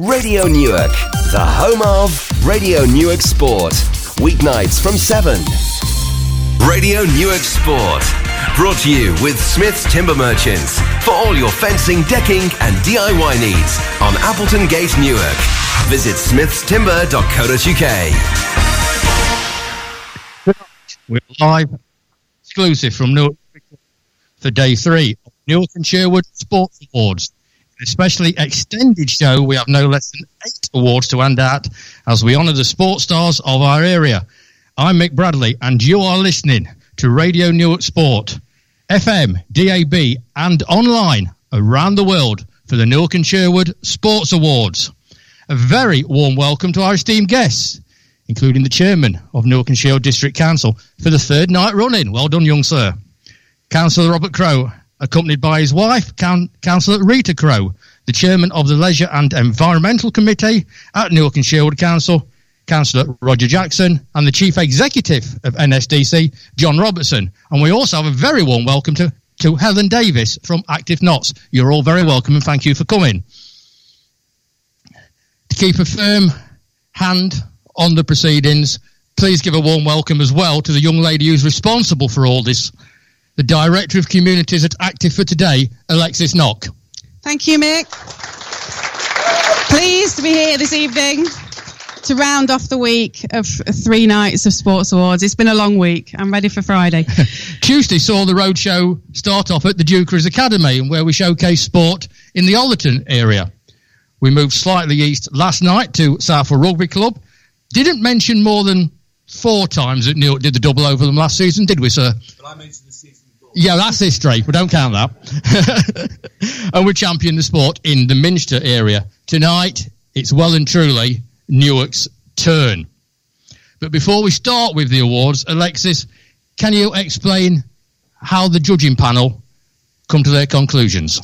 Radio Newark, the home of Radio Newark Sport. Weeknights from 7. Radio Newark Sport. Brought to you with Smith's Timber Merchants for all your fencing, decking, and DIY needs on Appleton Gate, Newark. Visit smithstimber.co.uk. We're live, exclusive from Newark for day three of Newark and Sherwood Sports Awards especially extended show, we have no less than eight awards to hand out as we honour the sports stars of our area. I'm Mick Bradley, and you are listening to Radio Newark Sport, FM, DAB, and online around the world for the Newark and Sherwood Sports Awards. A very warm welcome to our esteemed guests, including the chairman of Newark and Sherwood District Council for the third night running. Well done, young sir. Councillor Robert Crow accompanied by his wife, Councillor Rita Crow, the chairman of the Leisure and Environmental Committee at Newark and Sherwood Council, Councillor Roger Jackson, and the Chief Executive of NSDC, John Robertson. And we also have a very warm welcome to, to Helen Davis from Active Notts. You're all very welcome and thank you for coming. To keep a firm hand on the proceedings, please give a warm welcome as well to the young lady who's responsible for all this the Director of Communities at Active for Today, Alexis Knock. Thank you, Mick. Pleased to be here this evening to round off the week of three nights of Sports Awards. It's been a long week. I'm ready for Friday. Tuesday saw the roadshow start off at the Dukeries Academy, where we showcase sport in the Ollerton area. We moved slightly east last night to Southwell Rugby Club. Didn't mention more than four times that Newark did the double over them last season, did we, sir? But I mentioned the season yeah, that's history. We don't count that. and we champion the sport in the Minster area. Tonight, it's well and truly Newark's turn. But before we start with the awards, Alexis, can you explain how the judging panel come to their conclusions?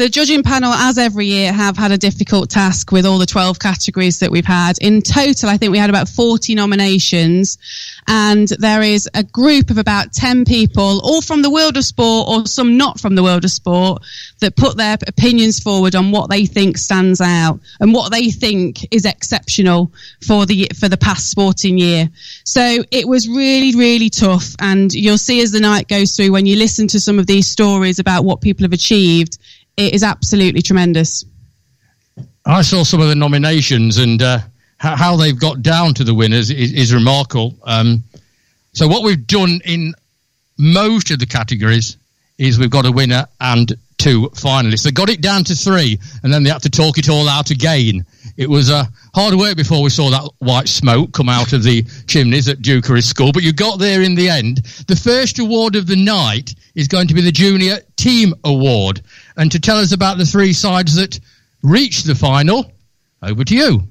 The judging panel, as every year, have had a difficult task with all the 12 categories that we've had. In total, I think we had about 40 nominations, and there is a group of about 10 people, all from the world of sport or some not from the world of sport, that put their opinions forward on what they think stands out and what they think is exceptional for the for the past sporting year. So it was really, really tough, and you'll see as the night goes through when you listen to some of these stories about what people have achieved it is absolutely tremendous. I saw some of the nominations and uh, how they've got down to the winners is, is remarkable. Um, so what we've done in most of the categories is we've got a winner and two finalists. They got it down to three, and then they had to talk it all out again. It was uh, hard work before we saw that white smoke come out of the chimneys at Dukery School, but you got there in the end. The first award of the night is going to be the Junior Team Award. And to tell us about the three sides that reached the final, over to you.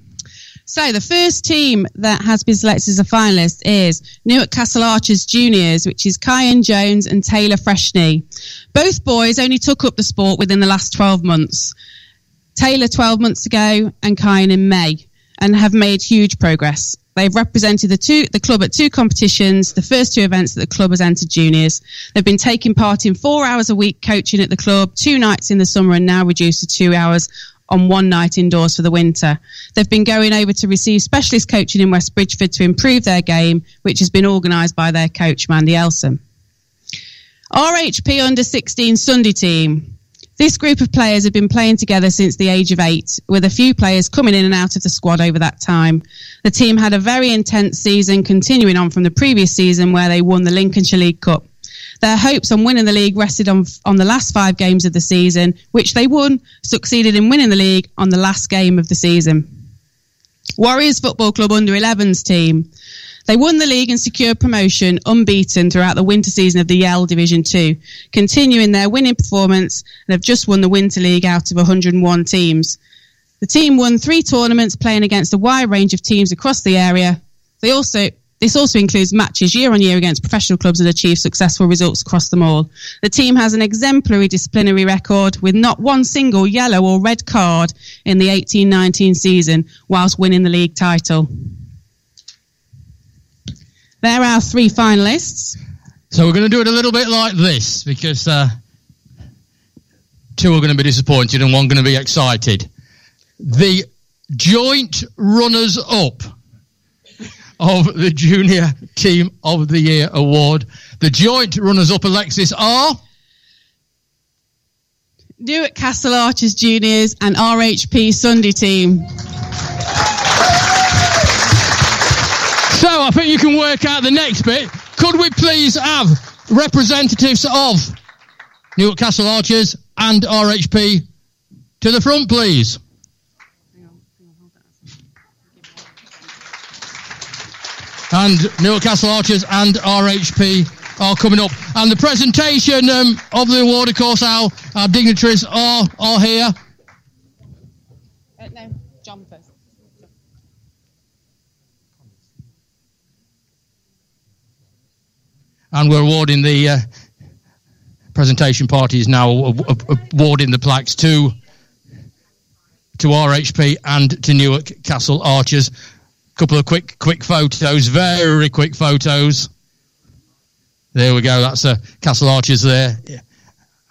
So the first team that has been selected as a finalist is Newark Castle Archers Juniors, which is Kyan Jones and Taylor Freshney. Both boys only took up the sport within the last 12 months. Taylor 12 months ago and Kyan in May and have made huge progress. They've represented the two the club at two competitions, the first two events that the club has entered juniors. They've been taking part in four hours a week coaching at the club, two nights in the summer and now reduced to two hours on one night indoors for the winter. They've been going over to receive specialist coaching in West Bridgford to improve their game, which has been organised by their coach, Mandy Elson. RHP under 16 Sunday team. This group of players have been playing together since the age of eight, with a few players coming in and out of the squad over that time. The team had a very intense season, continuing on from the previous season where they won the Lincolnshire League Cup. Their hopes on winning the league rested on, on the last five games of the season, which they won, succeeded in winning the league on the last game of the season. Warriors Football Club under 11s team. They won the league and secured promotion unbeaten throughout the winter season of the Yale Division 2, continuing their winning performance and have just won the Winter League out of 101 teams. The team won three tournaments playing against a wide range of teams across the area. They also this also includes matches year on year against professional clubs and achieved successful results across them all. The team has an exemplary disciplinary record with not one single yellow or red card in the 18-19 season whilst winning the league title. There are three finalists. So we're going to do it a little bit like this because uh, two are going to be disappointed and one going to be excited. The joint runners up of the Junior Team of the Year award. The joint runners up, Alexis, are. Newark Castle Archers Juniors and RHP Sunday Team. So I think you can work out the next bit. Could we please have representatives of Newark Castle Archers and RHP to the front, please? And Newark Castle Archers and RHP are coming up. And the presentation um, of the award, of course, our, our dignitaries are, are here. Uh, no, John first. And we're awarding the uh, presentation party is now awarding the plaques to to RHP and to Newark Castle Archers. A Couple of quick quick photos, very quick photos. There we go. That's uh, Castle Archers there.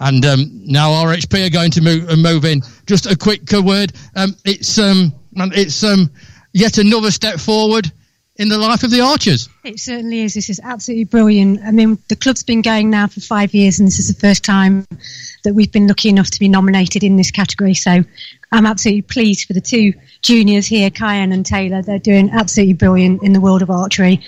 And um, now RHP are going to move, uh, move in. Just a quick word. Um, it's um, it's um, yet another step forward in the life of the Archers. It certainly is. This is absolutely brilliant. I mean, the club's been going now for five years, and this is the first time that we've been lucky enough to be nominated in this category. So I'm absolutely pleased for the two juniors here, Kyan and Taylor. They're doing absolutely brilliant in the world of archery,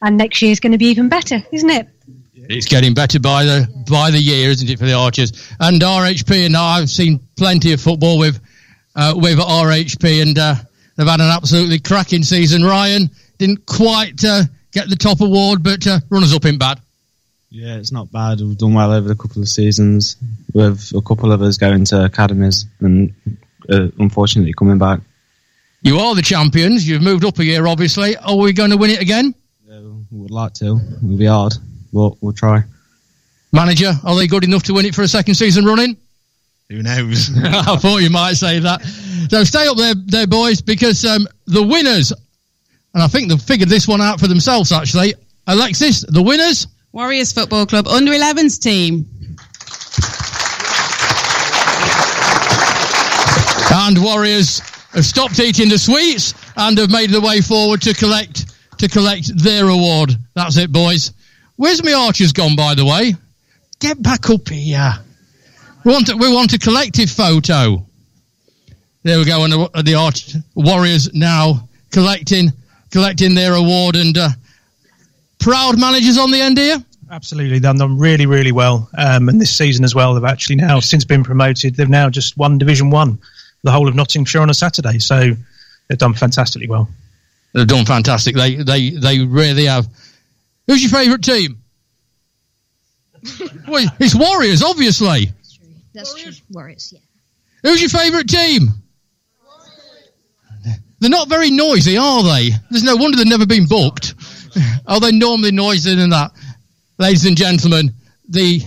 and next year is going to be even better, isn't it? It's getting better by the by the year, isn't it, for the Archers and RHP? And I've seen plenty of football with uh, with RHP, and uh, they've had an absolutely cracking season. Ryan didn't quite uh, get the top award, but uh, runners up in bad. Yeah, it's not bad. We've done well over a couple of seasons, with a couple of us going to academies and uh, unfortunately coming back. You are the champions. You've moved up a year, obviously. Are we going to win it again? Yeah, we would like to. It'll be hard, but we'll try. Manager, are they good enough to win it for a second season running? Who knows? I thought you might say that. So stay up there, there, boys, because um, the winners, and I think they've figured this one out for themselves, actually. Alexis, the winners? Warriors Football Club under 11s team. And Warriors have stopped eating the sweets and have made their way forward to collect to collect their award. That's it, boys. Where's my archers gone, by the way? Get back up here. We want, a, we want a collective photo. There we go, and the, the arch, Warriors now collecting collecting their award and uh, proud managers on the end here. Absolutely, they've done really, really well. Um, and this season as well, they've actually now since been promoted. They've now just won Division One, the whole of Nottinghamshire on a Saturday. So they've done fantastically well. They've done fantastic. They they they really have. Who's your favourite team? well, it's Warriors, obviously. That's true. That's Warriors? true. Warriors, yeah. Who's your favourite team? They're not very noisy, are they? There's no wonder they've never been booked. Are they normally noisier than that? Ladies and gentlemen, the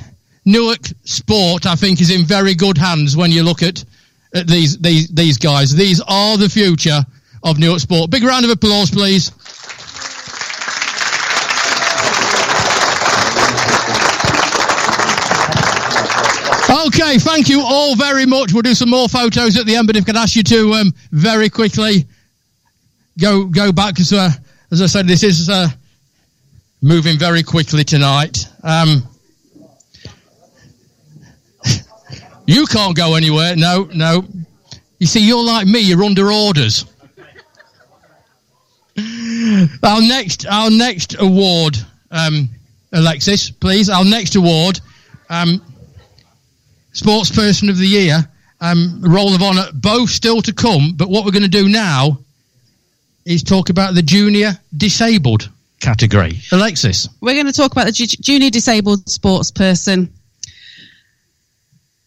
Newark sport, I think, is in very good hands when you look at, at these, these, these guys. These are the future of Newark sport. Big round of applause, please. Okay, thank you all very much. We'll do some more photos at the end, but if I could ask you to um, very quickly go go back because, uh, as I said, this is uh, moving very quickly tonight. Um, you can't go anywhere. No, no. You see, you're like me. You're under orders. our next, our next award, um, Alexis, please. Our next award, um, Sportsperson of the Year, um, of Honour, both still to come. But what we're going to do now is talk about the junior disabled category. Alexis. We're going to talk about the ju- junior disabled sports person.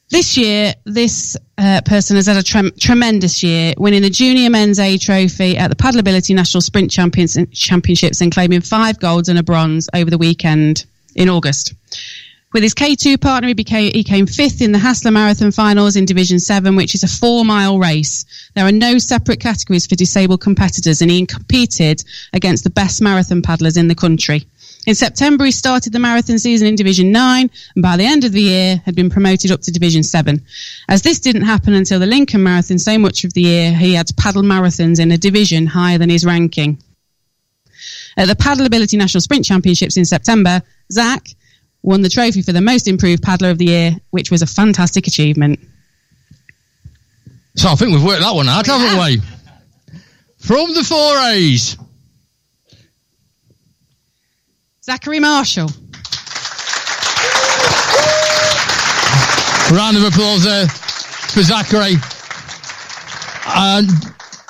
This year, this uh, person has had a trem- tremendous year, winning the Junior Men's A Trophy at the Paddleability National Sprint Champions- Championships and claiming five golds and a bronze over the weekend in August. With his K2 partner, he, became, he came fifth in the Hasler Marathon Finals in Division 7, which is a four mile race. There are no separate categories for disabled competitors, and he competed against the best marathon paddlers in the country. In September, he started the marathon season in Division 9 and by the end of the year had been promoted up to Division 7. As this didn't happen until the Lincoln Marathon, so much of the year he had to paddle marathons in a division higher than his ranking. At the Paddleability National Sprint Championships in September, Zach won the trophy for the most improved paddler of the year, which was a fantastic achievement. So I think we've worked that one out, haven't we? From the four A's. Zachary Marshall. Round of applause there for Zachary. And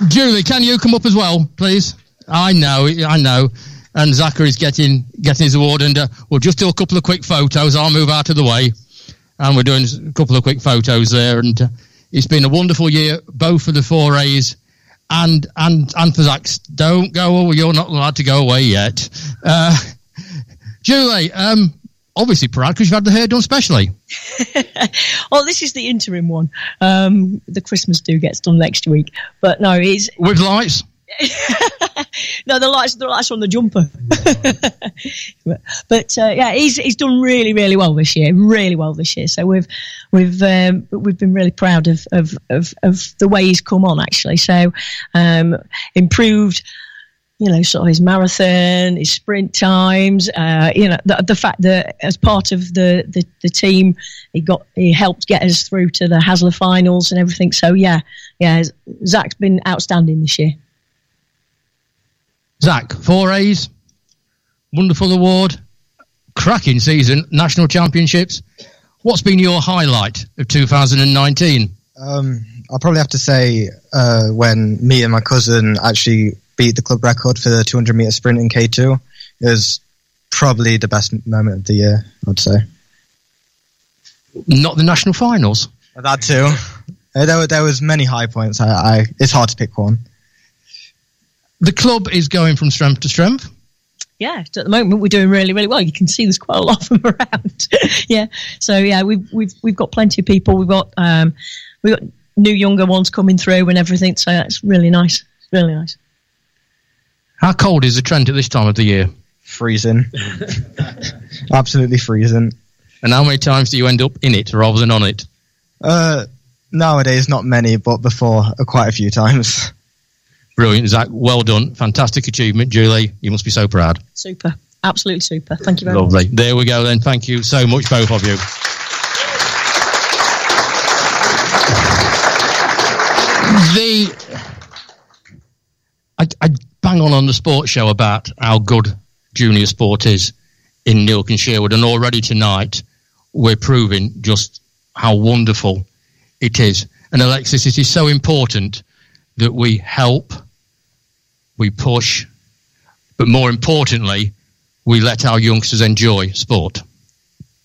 Julie, can you come up as well, please? I know, I know. And Zachary's getting getting his award, and uh, we'll just do a couple of quick photos. I'll move out of the way, and we're doing a couple of quick photos there. And uh, it's been a wonderful year, both for the four A's and and and for Zach's. Don't go away. You're not allowed to go away yet. Uh, Julie, um, obviously proud because you've had the hair done specially. oh, this is the interim one. Um, the Christmas do gets done next week, but no, it's with lights. no, the lights, the lights on the jumper. but, uh, yeah, he's he's done really, really well this year. Really well this year. So we've we've um, we've been really proud of, of of of the way he's come on actually. So um, improved you know, sort of his marathon, his sprint times, uh, you know, the, the, fact that as part of the, the, the, team, he got, he helped get us through to the Hasler finals and everything. So yeah, yeah, Zach's been outstanding this year. Zach, four A's, wonderful award, cracking season, national championships. What's been your highlight of 2019? Um, I'll probably have to say uh, when me and my cousin actually beat the club record for the 200 meter sprint in K2. It was probably the best moment of the year, I'd say. Not the national finals. That too. Uh, there were there was many high points. I, I it's hard to pick one. The club is going from strength to strength. Yeah, at the moment we're doing really, really well. You can see there's quite a lot of them around. yeah, so yeah, we've we've we've got plenty of people. We've got um, we've got new younger ones coming through and everything. So that's really nice. Really nice. How cold is the Trent at this time of the year? Freezing. Absolutely freezing. And how many times do you end up in it rather than on it? Uh, nowadays, not many, but before, uh, quite a few times. Brilliant, Zach. Well done. Fantastic achievement, Julie. You must be so proud. Super. Absolutely super. Thank you very Lovely. much. Lovely. There we go then. Thank you so much, both of you. the I, I bang on on the sports show about how good junior sport is in Newark and Sherwood, and already tonight we're proving just how wonderful it is. And Alexis, it is so important that we help, we push, but more importantly, we let our youngsters enjoy sport.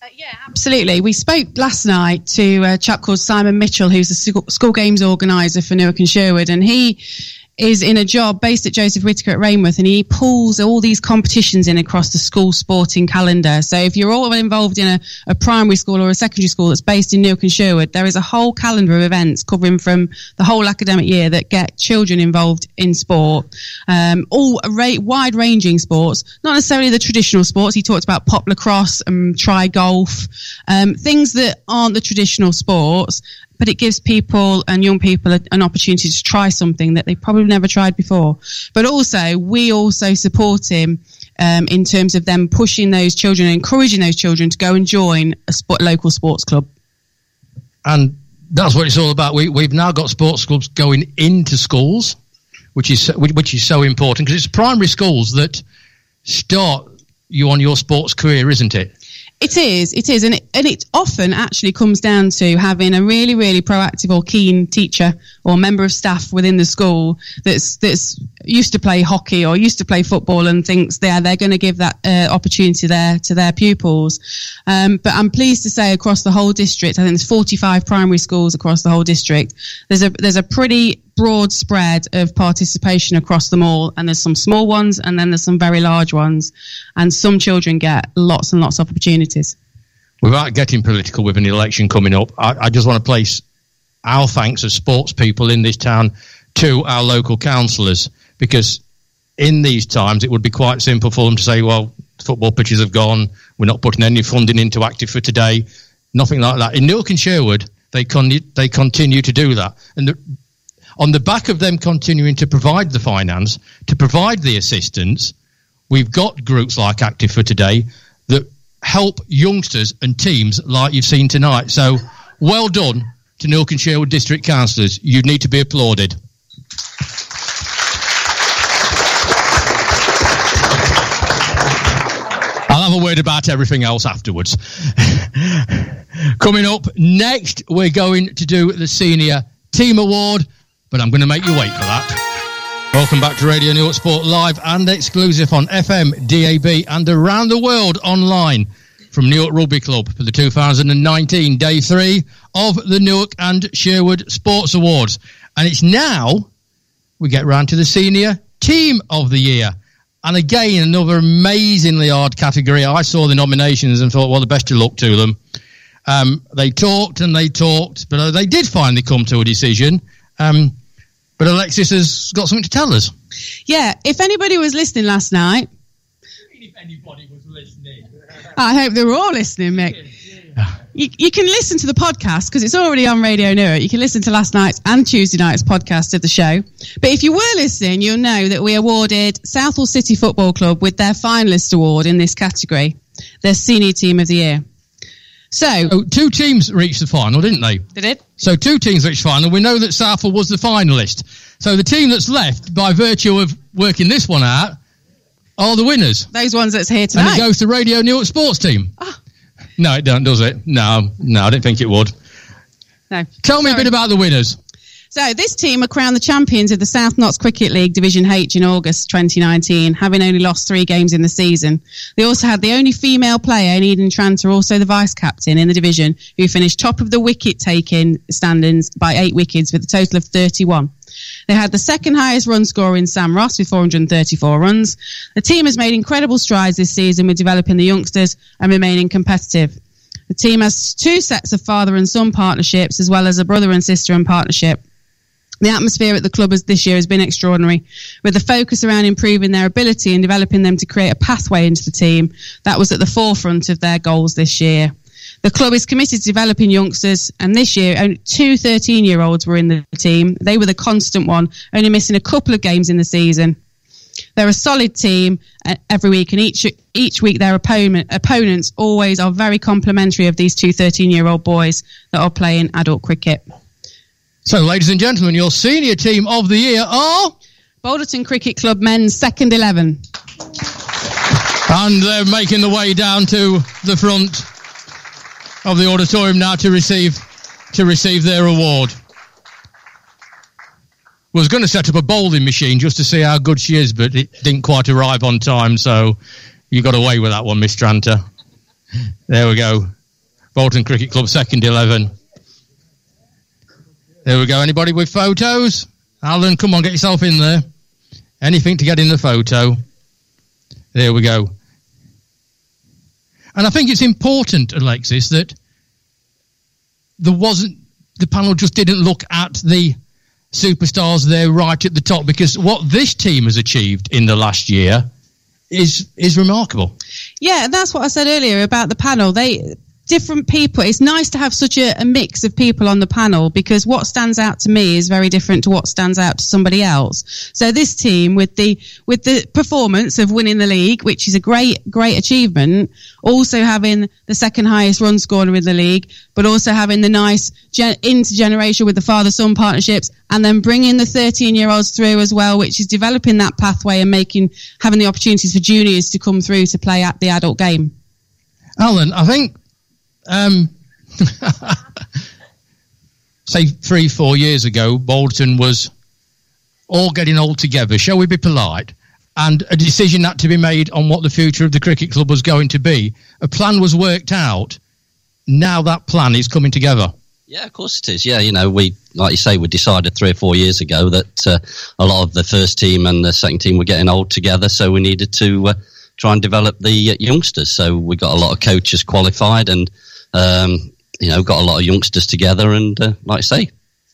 Uh, yeah, absolutely. We spoke last night to a chap called Simon Mitchell, who's school, school games organizer for Newark and Sherwood, and he is in a job based at Joseph Whitaker at Rainworth and he pulls all these competitions in across the school sporting calendar. So if you're all involved in a, a primary school or a secondary school that's based in Newark and Sherwood, there is a whole calendar of events covering from the whole academic year that get children involved in sport. Um, all ra- wide ranging sports, not necessarily the traditional sports. He talked about pop lacrosse and tri golf, um, things that aren't the traditional sports but it gives people and young people an opportunity to try something that they probably never tried before. But also, we also support him um, in terms of them pushing those children encouraging those children to go and join a sport, local sports club. And that's what it's all about. We, we've now got sports clubs going into schools, which is which is so important because it's primary schools that start you on your sports career, isn't it? It is, it is, and it, and it often actually comes down to having a really, really proactive or keen teacher or member of staff within the school that's that's used to play hockey or used to play football and thinks they're they're going to give that uh, opportunity there to their pupils. Um, but I'm pleased to say across the whole district, I think there's 45 primary schools across the whole district. There's a there's a pretty broad spread of participation across them all, and there's some small ones, and then there's some very large ones, and some children get lots and lots of opportunities. Without getting political with an election coming up, I, I just want to place our thanks as sports people in this town to our local councillors, because in these times it would be quite simple for them to say, well, football pitches have gone. We're not putting any funding into active for today. Nothing like that. In Newark and Sherwood, they con- they continue to do that, and the, on the back of them continuing to provide the finance, to provide the assistance, we've got groups like Active for Today that help youngsters and teams like you've seen tonight. So, well done to Newark and Sherwood District Councillors. You need to be applauded. I'll have a word about everything else afterwards. Coming up next, we're going to do the Senior Team Award, but I'm going to make you wait for that. Welcome back to Radio Newark Sport live and exclusive on FM, DAB, and around the world online from Newark Rugby Club for the 2019 Day 3 of the Newark and Sherwood Sports Awards. And it's now we get round to the Senior Team of the Year. And again, another amazingly hard category. I saw the nominations and thought, well, the best of luck to them. Um, they talked and they talked, but they did finally come to a decision. Um, but Alexis has got something to tell us. Yeah, if anybody was listening last night, If anybody was listening. I hope they were all listening, Mick. You, you can listen to the podcast because it's already on Radio Newark. You can listen to last night's and Tuesday night's podcast of the show. But if you were listening, you'll know that we awarded Southwell City Football Club with their finalist award in this category, their senior team of the year. So, two teams reached the final, didn't they? They did it? So two teams reached final. We know that Southwell was the finalist. So the team that's left, by virtue of working this one out, are the winners. Those ones that's here tonight. And it goes to Radio Newark Sports Team. Ah. No, it don't, does it? No, no, I didn't think it would. no. Tell me a bit about the winners. So this team were crowned the champions of the South Notts Cricket League Division H in August 2019, having only lost three games in the season. They also had the only female player in Eden Tranter, also the vice captain in the division, who finished top of the wicket taking standings by eight wickets with a total of 31. They had the second highest run scorer in Sam Ross with 434 runs. The team has made incredible strides this season with developing the youngsters and remaining competitive. The team has two sets of father and son partnerships as well as a brother and sister and partnership. The atmosphere at the club this year has been extraordinary, with the focus around improving their ability and developing them to create a pathway into the team. That was at the forefront of their goals this year. The club is committed to developing youngsters, and this year only two 13 year olds were in the team. They were the constant one, only missing a couple of games in the season. They're a solid team every week, and each each week their opponent, opponents always are very complimentary of these two 13 year old boys that are playing adult cricket. So, ladies and gentlemen, your senior team of the year are. Balderton Cricket Club men's second 11. And they're making the way down to the front of the auditorium now to receive to receive their award. Was going to set up a bowling machine just to see how good she is, but it didn't quite arrive on time, so you got away with that one, Miss Tranter. There we go. Bolton Cricket Club second eleven. There we go. Anybody with photos? Alan, come on, get yourself in there. Anything to get in the photo. There we go. And I think it's important, Alexis, that there wasn't the panel just didn't look at the superstars there right at the top because what this team has achieved in the last year is is remarkable. Yeah, and that's what I said earlier about the panel. They different people. It's nice to have such a, a mix of people on the panel because what stands out to me is very different to what stands out to somebody else. So this team with the with the performance of winning the league, which is a great great achievement, also having the second highest run scorer in the league, but also having the nice gen- intergeneration with the father son partnerships, and then bringing the 13 year olds through as well, which is developing that pathway and making having the opportunities for juniors to come through to play at the adult game. Alan, I think um, say three, four years ago, Bolton was all getting all together. Shall we be polite? And a decision had to be made on what the future of the cricket club was going to be. A plan was worked out. Now that plan is coming together. Yeah, of course it is. Yeah, you know, we like you say, we decided three or four years ago that uh, a lot of the first team and the second team were getting old together, so we needed to uh, try and develop the uh, youngsters. So we got a lot of coaches qualified, and um, you know, got a lot of youngsters together. And uh, like I say,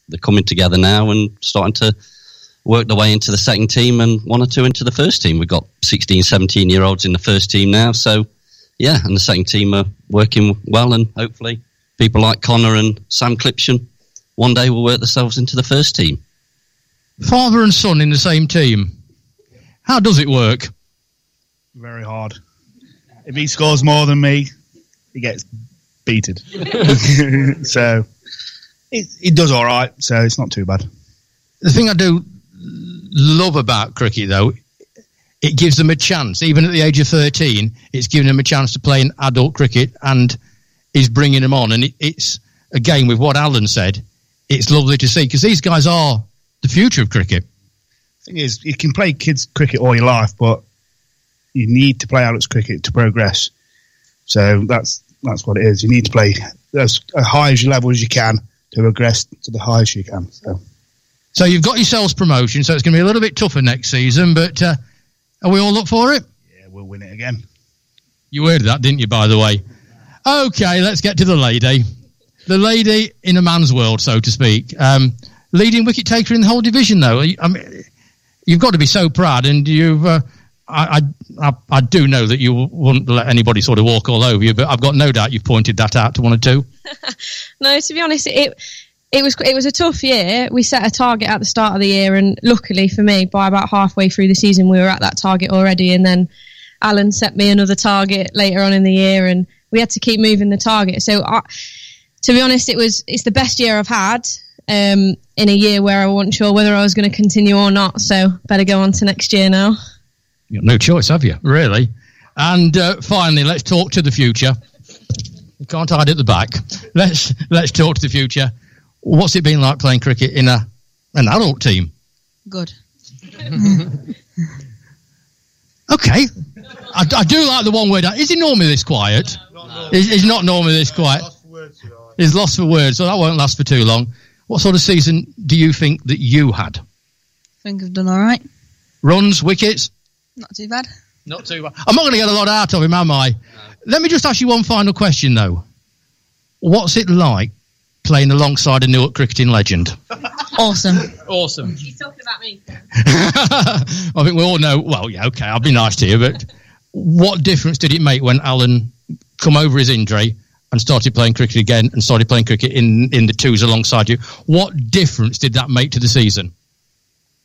they're coming together now and starting to work their way into the second team and one or two into the first team. We've got 16, 17 year olds in the first team now. So, yeah, and the second team are working well, and hopefully, people like Connor and Sam Clipshan one day will work themselves into the first team. Father and son in the same team. How does it work? Very hard. If he scores more than me, he gets beated. so it, it does all right. So it's not too bad. The thing I do love about cricket, though, it gives them a chance. Even at the age of 13, it's giving them a chance to play in adult cricket and is bringing them on. And it, it's, again, with what Alan said, it's lovely to see because these guys are the future of cricket. Thing is, you can play kids cricket all your life, but you need to play adults cricket to progress. So that's that's what it is. You need to play as high as your level as you can to progress to the highest you can. So, so you've got yourselves promotion, so it's going to be a little bit tougher next season. But uh, are we all up for it? Yeah, we'll win it again. You heard that, didn't you? By the way. Okay, let's get to the lady. The lady in a man's world, so to speak. Um, leading wicket taker in the whole division, though. I mean, you've got to be so proud, and you've. Uh, I, I, I do know that you wouldn't let anybody sort of walk all over you, but I've got no doubt you've pointed that out to one or two. no, to be honest, it it was it was a tough year. We set a target at the start of the year, and luckily for me, by about halfway through the season, we were at that target already. And then Alan set me another target later on in the year, and we had to keep moving the target. So, I, to be honest, it was it's the best year I've had um, in a year where I wasn't sure whether I was going to continue or not. So, better go on to next year now. You've got no choice, have you? Really? And uh, finally, let's talk to the future. You can't hide at the back. Let's let's talk to the future. What's it been like playing cricket in a an adult team? Good. okay. I, I, do like the one word. Is he normally this quiet? He's, not normally this quiet. He's lost for words, so that won't last for too long. What sort of season do you think that you had? I think I've done all right. Runs, wickets? Not too bad. Not too bad. I'm not going to get a lot out of him, am I? No. Let me just ask you one final question, though. What's it like playing alongside a Newark cricketing legend? awesome. Awesome. She's talking about me. I think we all know. Well, yeah, okay, I'll be nice to you, but what difference did it make when Alan come over his injury and started playing cricket again and started playing cricket in, in the twos alongside you? What difference did that make to the season?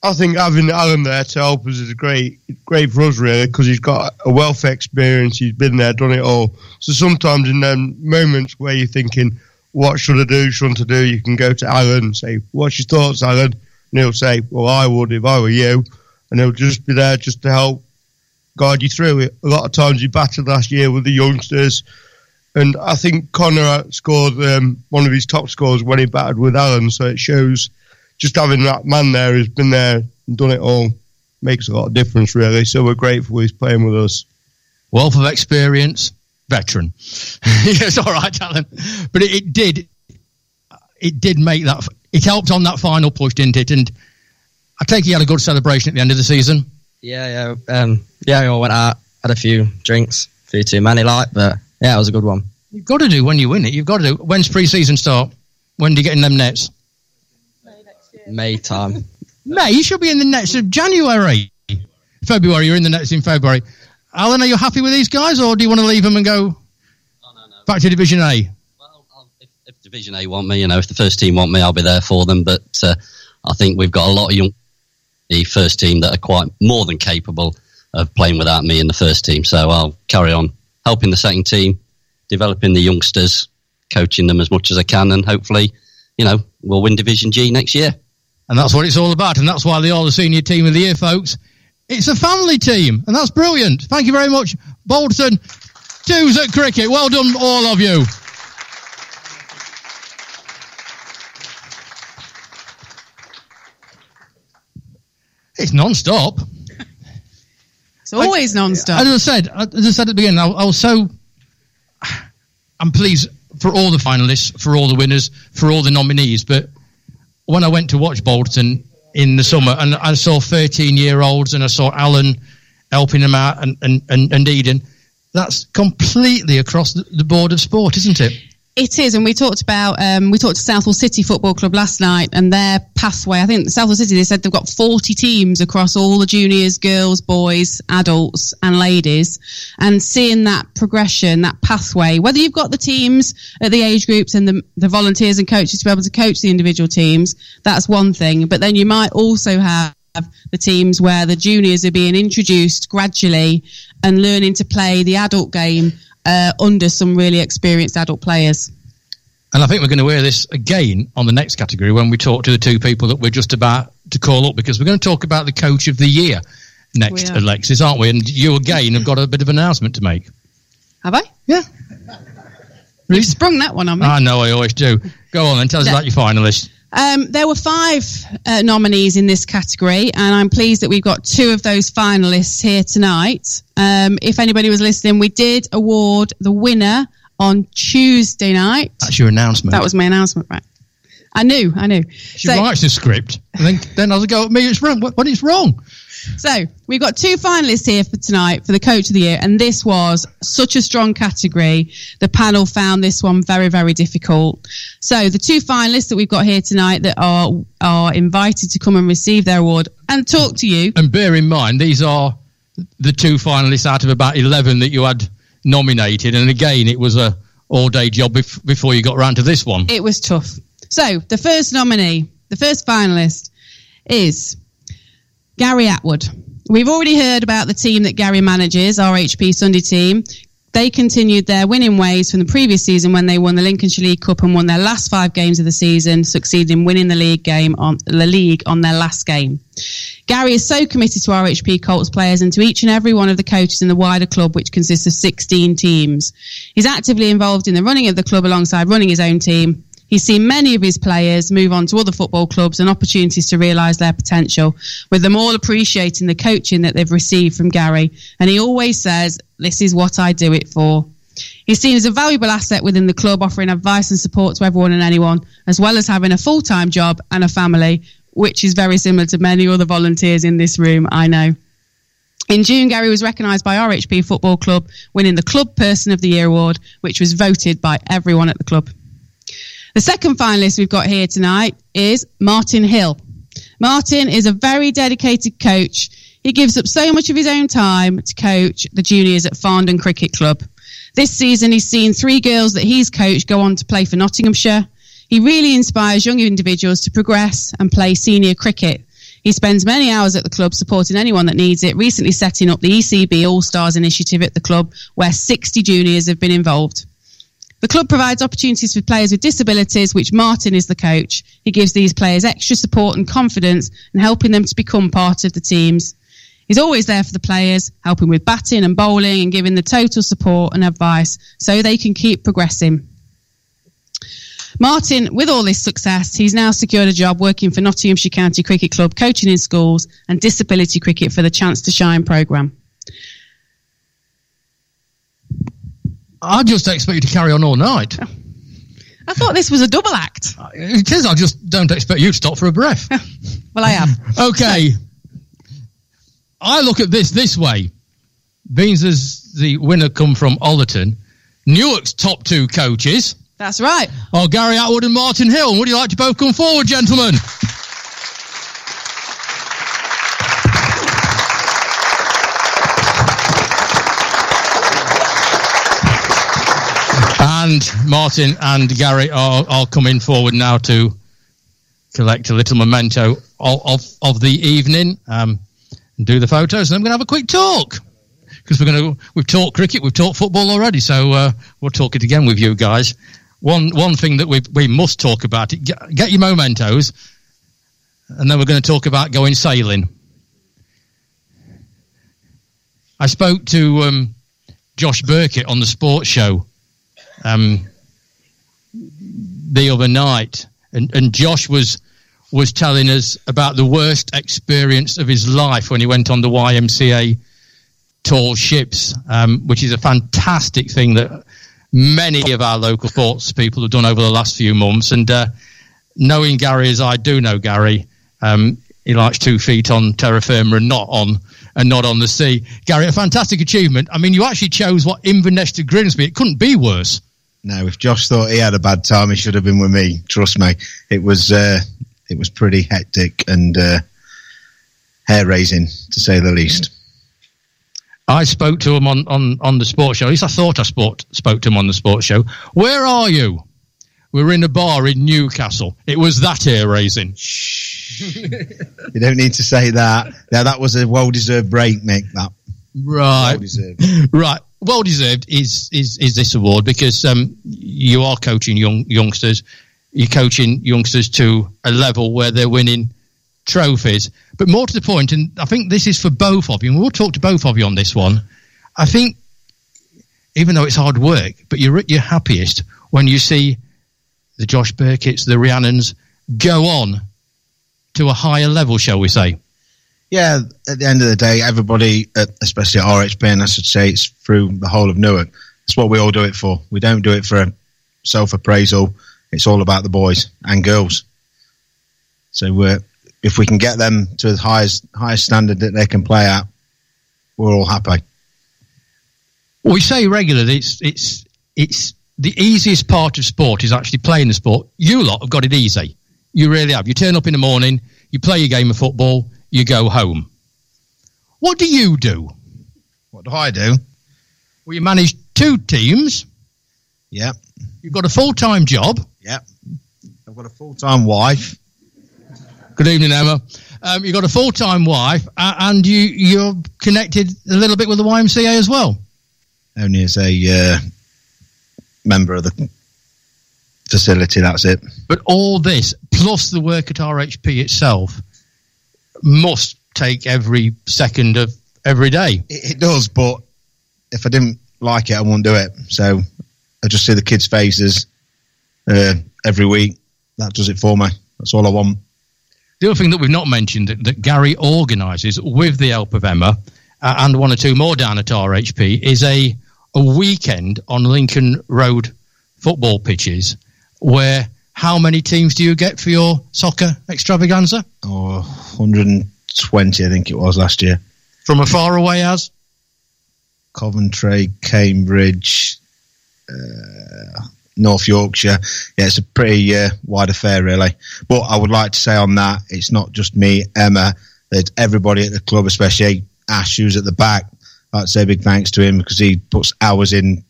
I think having Alan there to help us is great, great for us really because he's got a wealth of experience. He's been there, done it all. So sometimes in them moments where you're thinking, "What should I do? Shouldn't I do?" You can go to Alan and say, "What's your thoughts, Alan?" And he'll say, "Well, I would if I were you," and he'll just be there just to help guide you through it. A lot of times he battled last year with the youngsters, and I think Connor scored um, one of his top scores when he battled with Alan. So it shows just having that man there who's been there and done it all makes a lot of difference, really. So we're grateful he's playing with us. Wealth of experience, veteran. yes, all right, Alan. But it, it, did, it did make that. It helped on that final push, didn't it? And I take you had a good celebration at the end of the season. Yeah, yeah, um, yeah. We all went out, had a few drinks, a few too many, like, but yeah, it was a good one. You've got to do when you win it. You've got to do. When's pre-season start? When do you get in them nets? May time. May, you should be in the next of January. February, you're in the next in February. Alan, are you happy with these guys, or do you want to leave them and go oh, no, no. back to Division A? Well, if, if, Division A want me, you know, if the first team want me, I'll be there for them. But uh, I think we've got a lot of young the first team that are quite more than capable of playing without me in the first team. So I'll carry on helping the second team, developing the youngsters, coaching them as much as I can, and hopefully, you know, we'll win Division G next year. And that's what it's all about. And that's why they are the senior team of the year, folks. It's a family team, and that's brilliant. Thank you very much, Bolton. Twos at cricket. Well done, all of you. It's non-stop. It's always non-stop. As I said, uh, as I said at the beginning, I, I was so. I'm pleased for all the finalists, for all the winners, for all the nominees, but when I went to watch Bolton in the summer, and I saw 13 year olds, and I saw Alan helping them out, and, and, and, and Eden. That's completely across the board of sport, isn't it? It is, and we talked about um, we talked to Southwell City Football Club last night and their pathway. I think Southwell City they said they've got forty teams across all the juniors, girls, boys, adults, and ladies, and seeing that progression, that pathway. Whether you've got the teams at the age groups and the, the volunteers and coaches to be able to coach the individual teams, that's one thing. But then you might also have the teams where the juniors are being introduced gradually and learning to play the adult game uh, under some really experienced adult players. And I think we're going to hear this again on the next category when we talk to the two people that we're just about to call up because we're going to talk about the coach of the year next, are. Alexis, aren't we? And you again have got a bit of an announcement to make. Have I? Yeah. You've sprung that one on me. I know I always do. Go on then, tell us about your finalists. Um, there were five uh, nominees in this category, and I'm pleased that we've got two of those finalists here tonight. Um, if anybody was listening, we did award the winner on Tuesday night. That's your announcement. That was my announcement, right? I knew, I knew. She writes the script, and then, then I'll go me, it's wrong. What, what is wrong? So we've got two finalists here for tonight for the coach of the year, and this was such a strong category. The panel found this one very, very difficult. So the two finalists that we've got here tonight that are are invited to come and receive their award and talk to you. And bear in mind, these are the two finalists out of about 11 that you had nominated. And again, it was a all day job bef- before you got round to this one. It was tough. So the first nominee, the first finalist, is Gary Atwood. We've already heard about the team that Gary manages, RHP Sunday team. They continued their winning ways from the previous season when they won the Lincolnshire League Cup and won their last five games of the season, succeeding in winning the league game on the league on their last game. Gary is so committed to RHP Colts players and to each and every one of the coaches in the wider club, which consists of 16 teams. He's actively involved in the running of the club alongside running his own team. He's seen many of his players move on to other football clubs and opportunities to realise their potential, with them all appreciating the coaching that they've received from Gary. And he always says, This is what I do it for. He's seen as a valuable asset within the club, offering advice and support to everyone and anyone, as well as having a full time job and a family, which is very similar to many other volunteers in this room, I know. In June, Gary was recognised by RHP Football Club, winning the Club Person of the Year award, which was voted by everyone at the club. The second finalist we've got here tonight is Martin Hill. Martin is a very dedicated coach. He gives up so much of his own time to coach the juniors at Farndon Cricket Club. This season, he's seen three girls that he's coached go on to play for Nottinghamshire. He really inspires young individuals to progress and play senior cricket. He spends many hours at the club supporting anyone that needs it, recently setting up the ECB All Stars initiative at the club, where 60 juniors have been involved. The club provides opportunities for players with disabilities, which Martin is the coach. He gives these players extra support and confidence and helping them to become part of the teams. He's always there for the players, helping with batting and bowling and giving the total support and advice so they can keep progressing. Martin, with all this success, he's now secured a job working for Nottinghamshire County Cricket Club, coaching in schools and disability cricket for the Chance to Shine programme. I just expect you to carry on all night. I thought this was a double act. Uh, it is. I just don't expect you to stop for a breath. Well, I am. okay. I look at this this way. Beans as the winner come from Ollerton. Newark's top two coaches That's right. are Gary Atwood and Martin Hill. Would you like to both come forward, gentlemen? And Martin and Gary are, are coming forward now to collect a little memento of, of, of the evening um, and do the photos. And I'm going to have a quick talk because we're going to we've talked cricket, we've talked football already, so uh, we'll talk it again with you guys. One one thing that we we must talk about it. Get, get your mementos, and then we're going to talk about going sailing. I spoke to um, Josh Burkett on the sports show um, the other night, and, and Josh was was telling us about the worst experience of his life when he went on the YMCA tall ships, um, which is a fantastic thing that many of our local sports people have done over the last few months. And uh, knowing Gary as I do know Gary, um, he likes two feet on terra firma and not on and not on the sea. Gary, a fantastic achievement. I mean, you actually chose what Inverness to Grimsby. It couldn't be worse. No, if Josh thought he had a bad time, he should have been with me. Trust me, it was uh, it was pretty hectic and uh, hair raising to say the least. I spoke to him on, on, on the sports show. At least I thought I spoke, spoke to him on the sports show. Where are you? We were in a bar in Newcastle. It was that hair raising. You don't need to say that. Now that was a well deserved break, Mick. That Right. well deserved. Right. Well deserved is, is, is this award because um, you are coaching young youngsters. You're coaching youngsters to a level where they're winning trophies. But more to the point, and I think this is for both of you, and we'll talk to both of you on this one. I think, even though it's hard work, but you're at your happiest when you see the Josh Burkitts, the Rhiannons go on to a higher level, shall we say? Yeah, at the end of the day, everybody, especially at RHP, and I should say it's through the whole of Newark, it's what we all do it for. We don't do it for self appraisal. It's all about the boys and girls. So uh, if we can get them to the highest highest standard that they can play at, we're all happy. Well, we say regularly it's it's it's the easiest part of sport is actually playing the sport. You lot have got it easy. You really have. You turn up in the morning, you play your game of football, you go home. What do you do? What do I do? Well, you manage two teams. Yep. You've got a full time job. Yep. I've got a full time wife. Good evening, Emma. Um, you've got a full time wife, uh, and you you're connected a little bit with the YMCA as well. Only as a uh, member of the facility, that's it. But all this, plus the work at RHP itself, must take every second of every day. It, it does, but if I didn't like it, I wouldn't do it. So I just see the kids' faces uh, every week. That does it for me. That's all I want. The other thing that we've not mentioned that, that Gary organises with the help of Emma uh, and one or two more down at RHP is a, a weekend on Lincoln Road football pitches where how many teams do you get for your soccer extravaganza? Oh, 120, I think it was last year. From as far away as? Coventry, Cambridge, uh, North Yorkshire. Yeah, it's a pretty uh, wide affair, really. But I would like to say on that, it's not just me, Emma. There's everybody at the club, especially Ash, who's at the back. I'd say big thanks to him because he puts hours in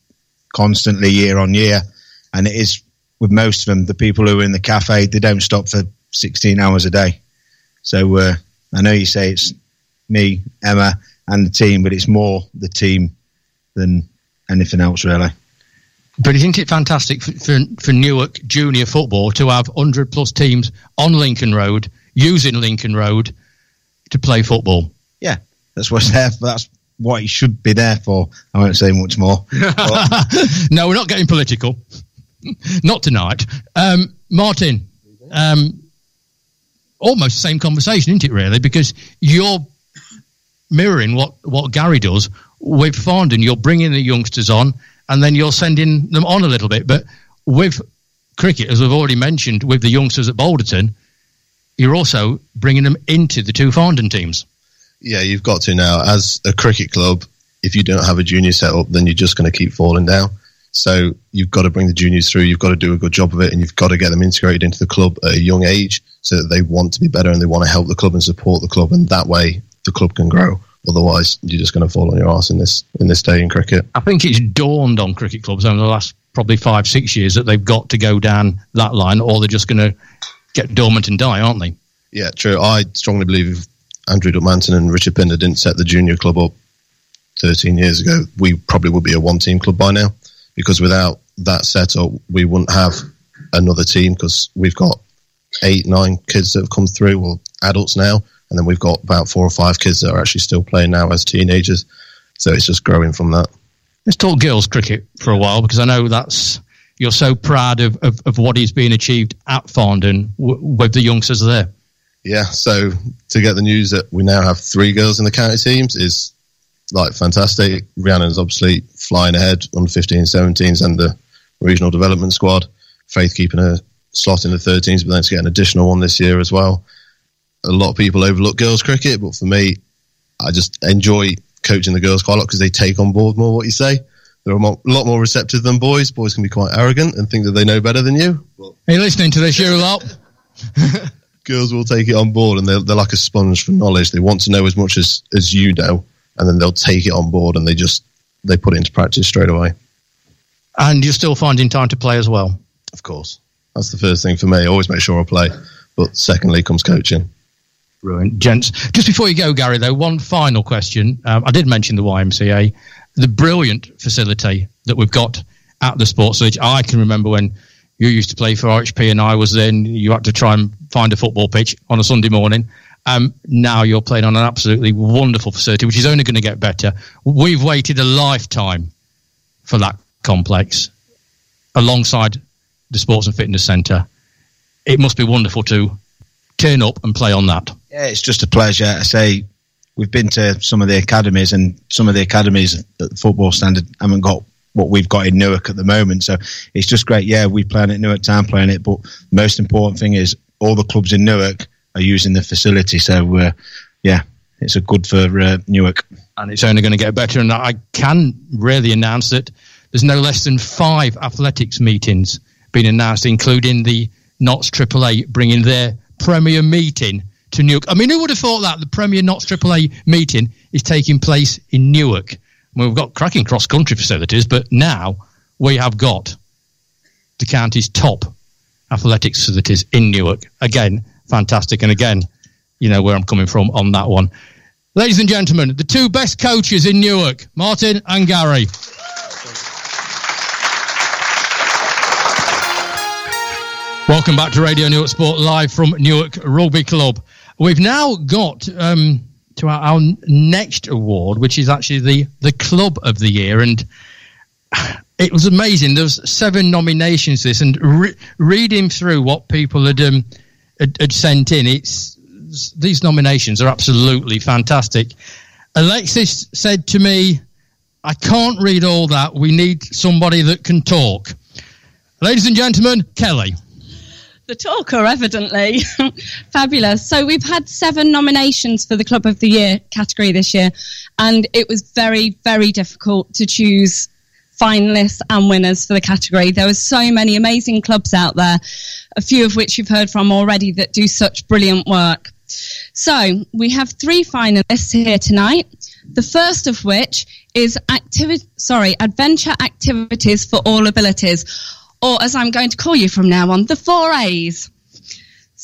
constantly, year on year. And it is with most of them, the people who are in the cafe, they don't stop for 16 hours a day. So uh, I know you say it's me, Emma, and the team, but it's more the team than anything else, really. But isn't it fantastic for, for, for Newark junior football to have 100 plus teams on Lincoln Road, using Lincoln Road to play football? Yeah, that's what's there. That's what it should be there for. I won't say much more. no, we're not getting political. not tonight. Um, Martin, um, almost the same conversation, isn't it, really? Because you're mirroring what, what Gary does with Farndon. You're bringing the youngsters on and then you're sending them on a little bit. But with cricket, as we've already mentioned, with the youngsters at Balderton, you're also bringing them into the two Farndon teams. Yeah, you've got to now. As a cricket club, if you don't have a junior set up, then you're just going to keep falling down. So you've got to bring the juniors through. You've got to do a good job of it, and you've got to get them integrated into the club at a young age, so that they want to be better and they want to help the club and support the club, and that way the club can grow. Otherwise, you're just going to fall on your ass in this in this day in cricket. I think it's dawned on cricket clubs over the last probably five, six years that they've got to go down that line, or they're just going to get dormant and die, aren't they? Yeah, true. I strongly believe Andrew Duckmanton and Richard Pinder didn't set the junior club up 13 years ago, we probably would be a one team club by now. Because without that setup, we wouldn't have another team because we've got eight, nine kids that have come through, well, adults now. And then we've got about four or five kids that are actually still playing now as teenagers. So it's just growing from that. Let's talk girls cricket for a while because I know that's you're so proud of, of, of what is being achieved at Farndon with the youngsters there. Yeah, so to get the news that we now have three girls in the county teams is like fantastic. Rhiannon's obviously flying ahead on the 15 17s and the regional development squad. Faith keeping a slot in the 13s, but then to get an additional one this year as well. A lot of people overlook girls cricket, but for me, I just enjoy coaching the girls quite a lot because they take on board more what you say. They're a lot more receptive than boys. Boys can be quite arrogant and think that they know better than you. Are you listening to this, you lot? Girls will take it on board and they're, they're like a sponge for knowledge. They want to know as much as, as you know, and then they'll take it on board and they just they put it into practice straight away. And you're still finding time to play as well. Of course, that's the first thing for me. I always make sure I play, but secondly comes coaching. Brilliant, gents. Just before you go, Gary, though, one final question. Um, I did mention the YMCA, the brilliant facility that we've got at the Sports Village. I can remember when you used to play for RHP and I was then. You had to try and find a football pitch on a Sunday morning. Um, now you're playing on an absolutely wonderful facility, which is only going to get better. We've waited a lifetime for that complex alongside the Sports and Fitness Centre. It must be wonderful to turn up and play on that. Yeah, it's just a pleasure. I say we've been to some of the academies, and some of the academies at the football standard haven't got what we've got in Newark at the moment. So it's just great. Yeah, we playing at Newark Town, playing it, but the most important thing is all the clubs in Newark are using the facility. So uh, yeah, it's a good for uh, Newark. and it's only going to get better. And I can really announce that there's no less than five athletics meetings being announced, including the Notts AAA bringing their premier meeting to Newark. I mean, who would have thought that the premier Notts AAA meeting is taking place in Newark? Well, we've got cracking cross country facilities, but now we have got the county's top athletics facilities in Newark. Again, fantastic. And again, you know where I'm coming from on that one. Ladies and gentlemen, the two best coaches in Newark, Martin and Gary. Welcome back to Radio Newark Sport live from Newark Rugby Club. We've now got um, to our, our next award, which is actually the the Club of the Year, and it was amazing. There was seven nominations. This and re- reading through what people had, um, had had sent in, it's these nominations are absolutely fantastic. Alexis said to me, "I can't read all that. We need somebody that can talk." Ladies and gentlemen, Kelly. The talker, evidently. Fabulous. So we've had seven nominations for the Club of the Year category this year, and it was very, very difficult to choose finalists and winners for the category. There were so many amazing clubs out there, a few of which you've heard from already that do such brilliant work. So we have three finalists here tonight. The first of which is activity, sorry, adventure activities for all abilities, or as I'm going to call you from now on, the four A's.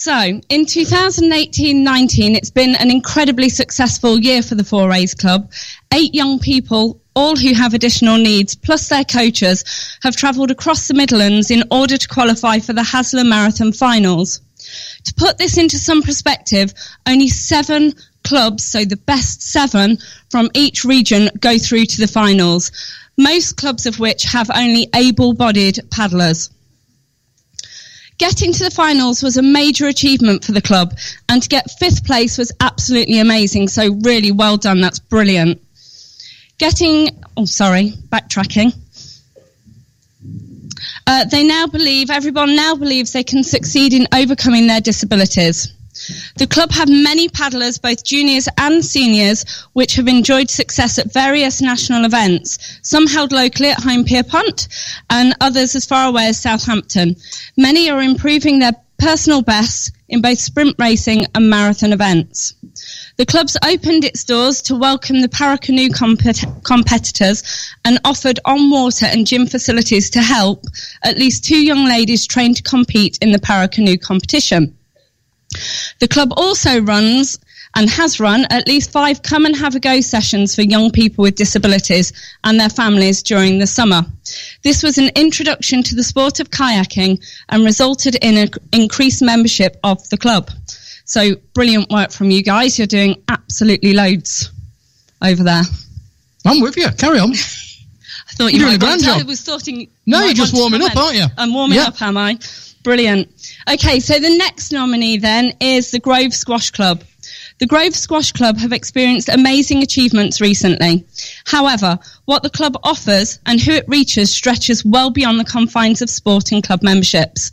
So, in 2018-19, it's been an incredibly successful year for the Four A's Club. Eight young people, all who have additional needs, plus their coaches, have travelled across the Midlands in order to qualify for the Hasler Marathon Finals. To put this into some perspective, only seven clubs, so the best seven from each region, go through to the finals. Most clubs of which have only able-bodied paddlers. Getting to the finals was a major achievement for the club, and to get fifth place was absolutely amazing. So, really well done. That's brilliant. Getting, oh, sorry, backtracking. Uh, they now believe, everyone now believes they can succeed in overcoming their disabilities. The club have many paddlers, both juniors and seniors, which have enjoyed success at various national events, some held locally at Holme Pierrepont and others as far away as Southampton. Many are improving their personal bests in both sprint racing and marathon events. The club's opened its doors to welcome the paracanoe compet- competitors and offered on water and gym facilities to help at least two young ladies train to compete in the paracanoe competition. The club also runs and has run at least five come and have a go sessions for young people with disabilities and their families during the summer. This was an introduction to the sport of kayaking and resulted in an increased membership of the club. So brilliant work from you guys. You're doing absolutely loads over there. I'm with you. Carry on. I thought you You're doing might a grand to- job. I was. No, you you're just warming up, aren't you? I'm warming Yeah. up, am I? Brilliant. Okay, so the next nominee then is the Grove Squash Club. The Grove Squash Club have experienced amazing achievements recently. However, what the club offers and who it reaches stretches well beyond the confines of sporting club memberships.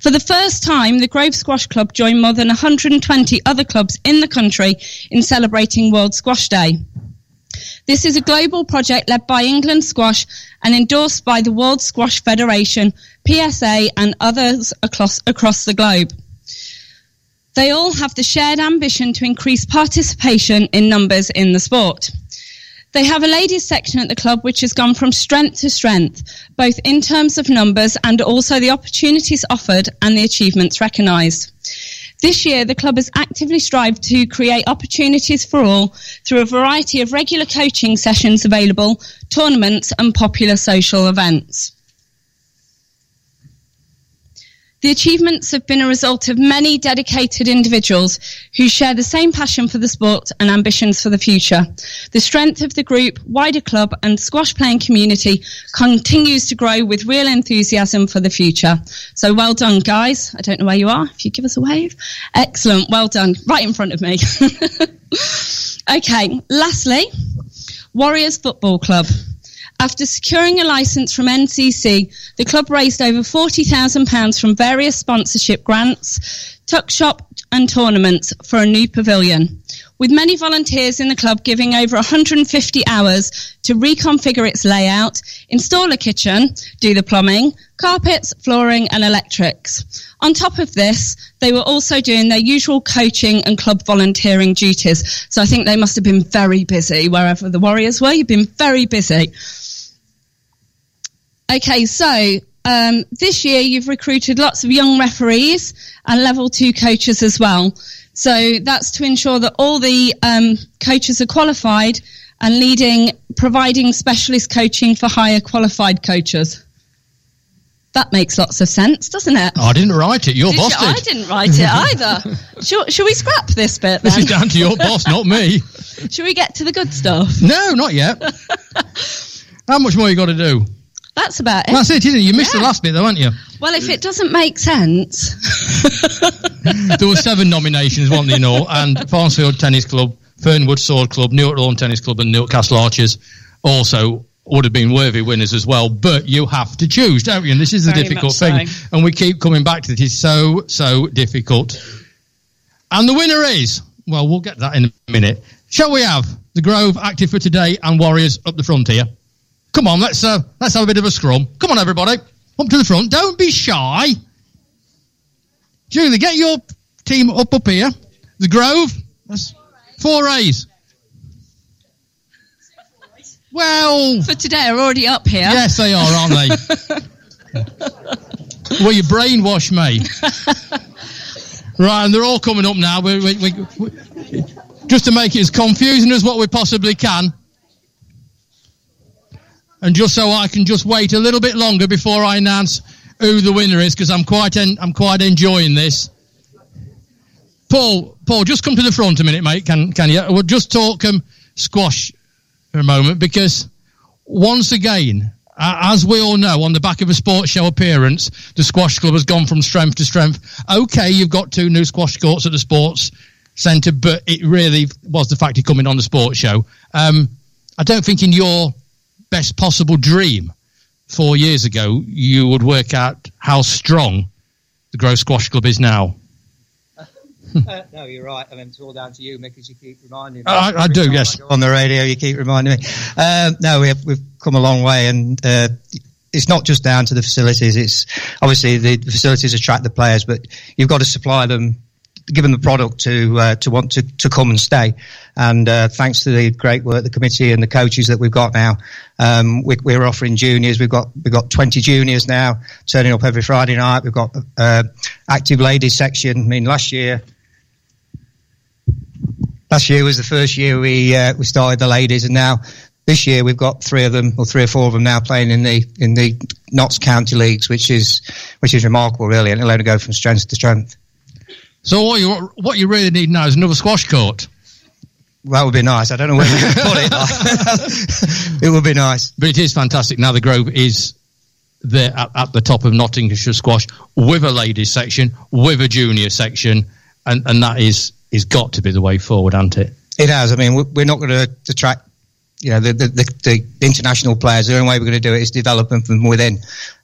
For the first time, the Grove Squash Club joined more than 120 other clubs in the country in celebrating World Squash Day. This is a global project led by England Squash and endorsed by the World Squash Federation, PSA, and others across, across the globe. They all have the shared ambition to increase participation in numbers in the sport. They have a ladies section at the club which has gone from strength to strength, both in terms of numbers and also the opportunities offered and the achievements recognised. This year, the club has actively strived to create opportunities for all through a variety of regular coaching sessions available, tournaments, and popular social events. The achievements have been a result of many dedicated individuals who share the same passion for the sport and ambitions for the future. The strength of the group, wider club and squash playing community continues to grow with real enthusiasm for the future. So well done guys. I don't know where you are. If you give us a wave. Excellent. Well done. Right in front of me. okay. Lastly, Warriors Football Club. After securing a licence from NCC, the club raised over £40,000 from various sponsorship grants, tuck shop and tournaments for a new pavilion. With many volunteers in the club giving over 150 hours to reconfigure its layout, install a kitchen, do the plumbing, carpets, flooring and electrics. On top of this, they were also doing their usual coaching and club volunteering duties. So I think they must have been very busy wherever the Warriors were. You've been very busy. Okay, so um, this year you've recruited lots of young referees and level two coaches as well. So that's to ensure that all the um, coaches are qualified and leading, providing specialist coaching for higher qualified coaches. That makes lots of sense, doesn't it? I didn't write it. Your Did boss you? did. I didn't write it either. Shall, shall we scrap this bit then? This is down to your boss, not me. Shall we get to the good stuff? No, not yet. How much more you got to do? That's about it. That's it, isn't it? You missed the last bit, though, haven't you? Well, if it doesn't make sense, there were seven nominations, wasn't there, you know, and Farnsfield Tennis Club, Fernwood Sword Club, Newark Lawn Tennis Club, and Newcastle Archers also would have been worthy winners as well. But you have to choose, don't you? And this is the Very difficult thing. so. And we keep coming back to it. It's so, so difficult. And the winner is, well, we'll get that in a minute. Shall we have the Grove active for today and Warriors up the front here? Come on, let's uh, let's have a bit of a scrum. Come on, everybody, up to the front. Don't be shy. Julie, get your team up up here. The Grove. That's four A's. Well, for today are already up here. yes, they are, aren't they? well, you brainwash me. right, and they're all coming up now. We, we, we, we, just to make it as confusing as what we possibly can. And just so I can just wait a little bit longer before I announce who the winner is, because I'm quite en- I'm quite enjoying this. Paul, Paul, just come to the front a minute, mate. Can can you? We'll just talk um, squash for a moment because once again, as we all know, on the back of a sports show appearance, the squash club has gone from strength to strength. Okay, you've got two new squash courts at the sports centre, but it really was the fact of coming on the sports show. Um, I don't think in your best possible dream four years ago you would work out how strong the Grove Squash Club is now. uh, no, you're right. I mean, it's all down to you, Mick, as you keep reminding me. I- I do, yes. go on the radio, you keep reminding me. Um, no, we have, we've come a long way, and uh, it's not just down to the facilities. It's obviously the facilities attract the players, but you've got to supply them, give them the product to uh, to want to, to come and stay. And uh, thanks to the great work the committee and the coaches that we've got now, um, we, we're offering juniors. We've got we've got 20 juniors now turning up every Friday night. We've got uh, active ladies section. I mean, last year last year was the first year we uh, we started the ladies, and now this year we've got three of them or three or four of them now playing in the in the Notts County leagues, which is which is remarkable, really, and it'll only go from strength to strength. So what you what you really need now is another squash court. That would be nice. I don't know where we can put it. like. it would be nice. But it is fantastic. Now the Grove is there at, at the top of Nottinghamshire squash with a ladies section, with a junior section, and, and that is is got to be the way forward, hasn't it? It has. I mean, we- we're not going to attract, you know, the, the, the, the international players. The only way we're going to do it is develop them from within.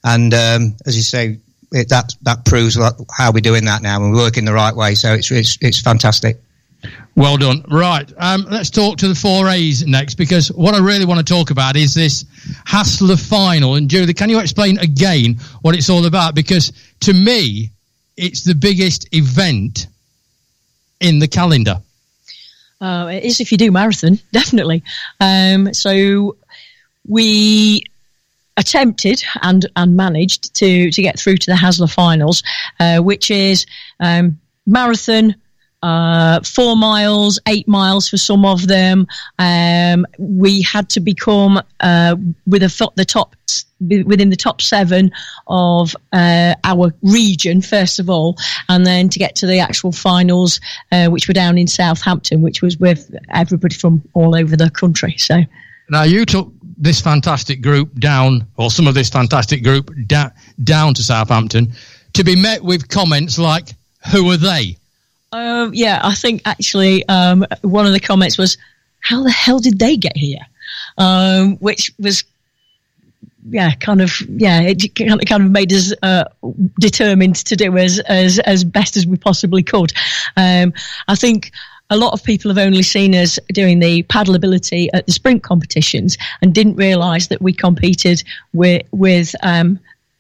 And um, as you say, it, that that proves what, how we're doing that now, and we're working the right way. So it's it's, it's fantastic. Well done. Right. Um, let's talk to the four A's next because what I really want to talk about is this Hasler final. And Julie, can you explain again what it's all about? Because to me, it's the biggest event in the calendar. Uh, it is if you do marathon, definitely. Um, so we attempted and and managed to to get through to the Hasler finals, uh, which is um, marathon. Uh, four miles, eight miles for some of them. Um, we had to become uh, with the top within the top seven of uh, our region first of all, and then to get to the actual finals, uh, which were down in Southampton, which was with everybody from all over the country. So now you took this fantastic group down, or some of this fantastic group da- down to Southampton, to be met with comments like, "Who are they?" Um, yeah, I think actually um, one of the comments was, "How the hell did they get here?" Um, which was, yeah, kind of, yeah, it kind of made us uh, determined to do as as as best as we possibly could. Um, I think a lot of people have only seen us doing the Paddleability at the sprint competitions and didn't realise that we competed with with um,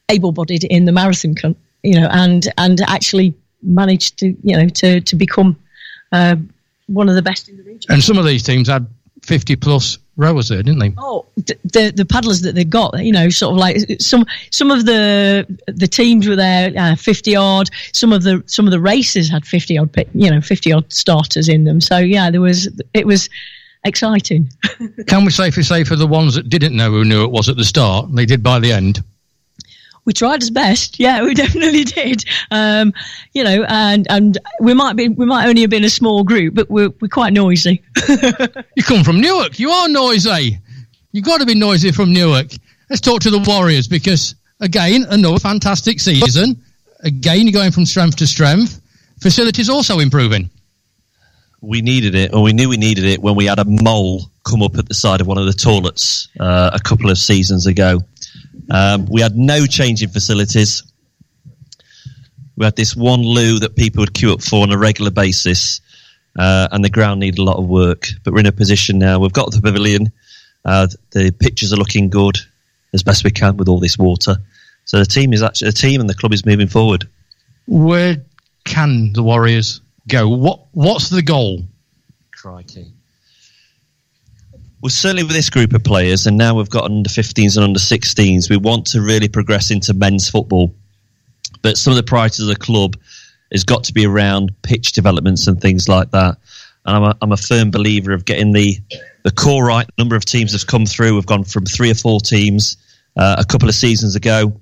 able-bodied in the marathon, you know, and and actually managed to you know to to become uh, one of the best in the region. And some of these teams had fifty plus rowers there, didn't they? Oh, the the paddlers that they got, you know, sort of like some some of the the teams were there uh, fifty odd. Some of the some of the races had fifty odd, you know, fifty odd starters in them. So yeah, there was it was exciting. Can we safely say for the ones that didn't know who knew it was at the start, they did by the end? We tried as best. Yeah, we definitely did. Um, you know, and and we might be we might only have been a small group, but we're we're quite noisy. you come from Newark. You are noisy. You've got to be noisy from Newark. Let's talk to the Warriors because again, another fantastic season. Again, you're going from strength to strength. Facilities also improving. We needed it, or we knew we needed it when we had a mole come up at the side of one of the toilets uh, a couple of seasons ago. Um, we had no changing facilities. We had this one loo that people would queue up for on a regular basis, uh, and the ground needed a lot of work. But we're in a position now. We've got the pavilion. Uh, the pitches are looking good as best we can with all this water. So the team is actually the team and the club is moving forward. Where can the Warriors go? What What's the goal? Crikey. Well, certainly with this group of players, and now we've got under 15s and under 16s, we want to really progress into men's football. But some of the priorities of the club has got to be around pitch developments and things like that. And I'm a, I'm a firm believer of getting the, the core right. A number of teams have come through. We've gone from three or four teams uh, a couple of seasons ago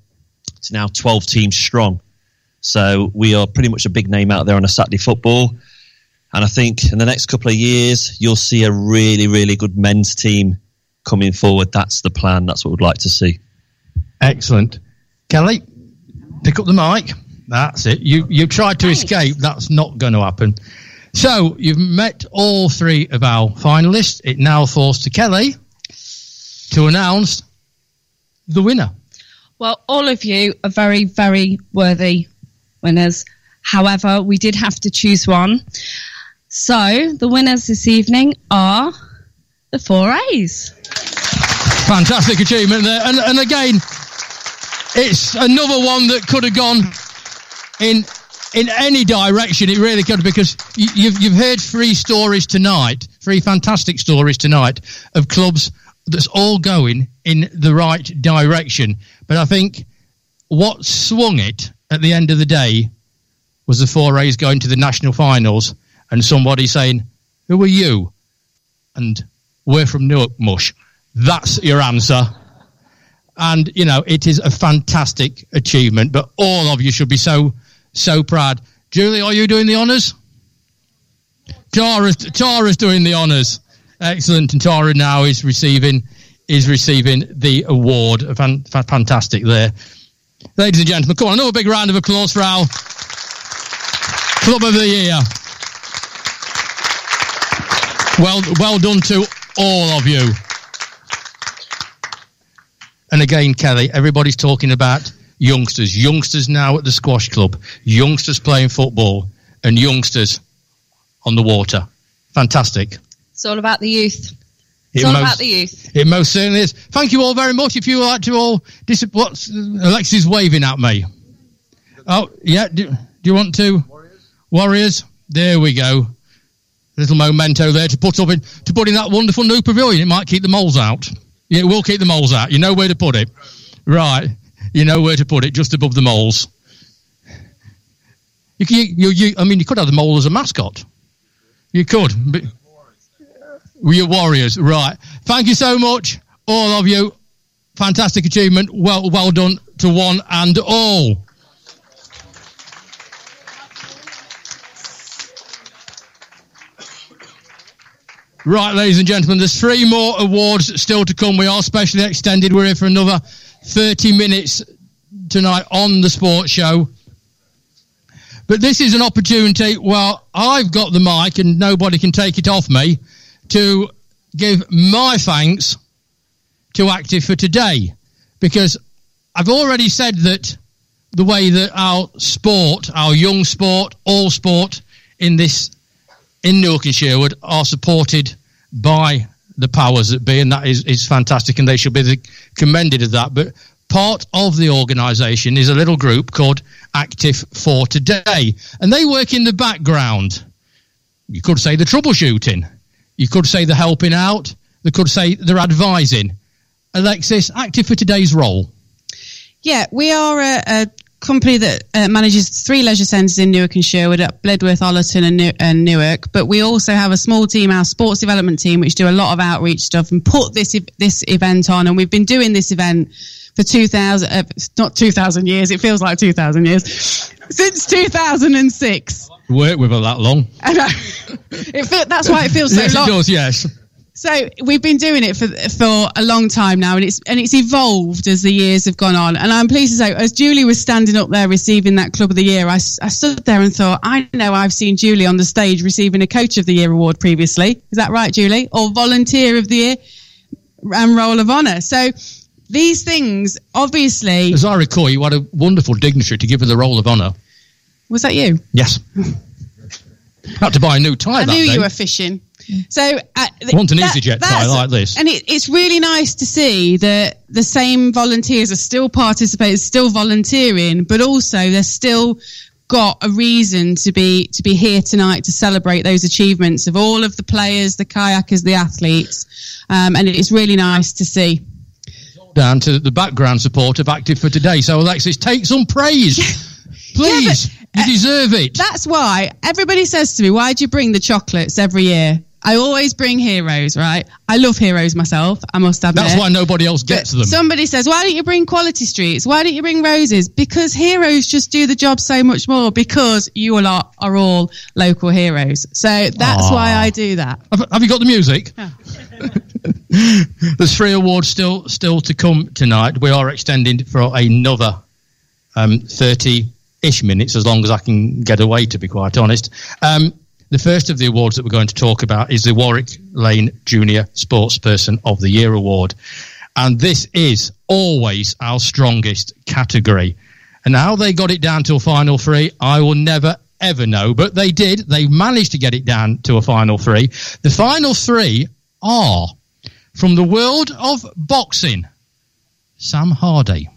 to now 12 teams strong. So we are pretty much a big name out there on a Saturday football. And I think in the next couple of years, you'll see a really, really good men's team coming forward. That's the plan. That's what we'd like to see. Excellent. Kelly, pick up the mic. That's it. You you tried to Thanks. escape. That's not going to happen. So you've met all three of our finalists. It now falls to Kelly to announce the winner. Well, all of you are very, very worthy winners. However, we did have to choose one. So the winners this evening are the four A's. Fantastic achievement there. And, and again, it's another one that could have gone in in any direction. It really could because you, you've you've heard three stories tonight, three fantastic stories tonight of clubs that's all going in the right direction. But I think what swung it at the end of the day was the four A's going to the national finals and somebody saying, Who are you? And we're from Newark Mush. That's your answer. And, you know, it is a fantastic achievement, but all of you should be so, so proud. Julie, are you doing the honours? Tara's, Tara's doing the honours. Excellent. And Tara now is receiving, is receiving the award. Fantastic there. Ladies and gentlemen, come on, another big round of applause for our Club of the Year. Well, well done to all of you. And again, Kelly, everybody's talking about youngsters. Youngsters now at the squash club. Youngsters playing football, and youngsters on the water. Fantastic. It's all about the youth. It's It all most- about the youth. It most certainly is. Thank you all very much. If you would like to all, dis- what's Alexis waving at me? Oh yeah. Do, do you want to? Warriors. There we go. Little memento there to put up in to put in that wonderful new pavilion. It might keep the moles out. Yeah, it will keep the moles out. You know where to put it, right? You know where to put it, just above the moles. You, can- you, you, I mean, you could have the mole as a mascot. You could, but we are warriors, right? Thank you so much, all of you. Fantastic achievement. Well, well done to one and all. Right, ladies and gentlemen, there's three more awards still to come. We are specially extended. We're here for another 30 minutes tonight on the sports show. But this is an opportunity, well, I've got the mic and nobody can take it off me, to give my thanks to Active for today. Because I've already said that the way that our sport, our young sport, all sport in this, in Newark and Sherwood are supported by the powers that be, and that is, is fantastic, and they should be commended of that. But part of the organisation is a little group called Active for Today, and they work in the background. You could say the troubleshooting, you could say the helping out, they could say they're advising. Alexis, Active for Today's role. Yeah, we are a, a company that uh, manages three leisure centres in Newark and Sherwood at Blidworth, Ollerton, and, New- and Newark. But we also have a small team, our sports development team, which do a lot of outreach stuff and put this e- this event on. And we've been doing this event for 2000, uh, not 2000 years, it feels like 2000 years, since 2006. Work with her that long. I know. It feel, that's why it feels so yes, long. it does, yes. So we've been doing it for for a long time now, and it's and it's evolved as the years have gone on. And I'm pleased to say, as Julie was standing up there receiving that Club of the Year, I, I stood there and thought, I know I've seen Julie on the stage receiving a Coach of the Year award previously. Is that right, Julie? Or Volunteer of the Year and Roll of Honour. So these things, obviously, As I recall, you had a wonderful dignitary to give her the role of honour. was that you? Yes. Had to buy a new tie I knew day. you were fishing. So uh, th- Want an that- EasyJet tie like this. and it, it's really nice to see that the same volunteers are still participating, still volunteering, but also they're still got a reason to be to be here tonight to celebrate those achievements of all of the players, the kayakers, the athletes, um, and it's really nice to see. Down to the background support of Active for Today. So, Alexis, take some praise. Please. you deserve it. That's why everybody says to me, "Why do you bring the chocolates every year?" I always bring heroes, right? I love heroes myself. I must admit. That's why nobody else gets them. Somebody says, "Why don't you bring quality streets? Why don't you bring roses?" Because heroes just do the job so much more. Because you all are, are all local heroes. So that's Aw. why I do that. Have, have you got the music? There's three awards still still to come tonight. We are extending for another um, 30-ish minutes, as long as I can get away, to be quite honest. Um, the first of the awards that we're going to talk about is the Warwick Lane Junior Sportsperson of the Year Award. And this is always our strongest category. And how they got it down to a final three, I will never ever know. But they did. They managed to get it down to a final three. The final three are from the world of boxing, Sam Hardy.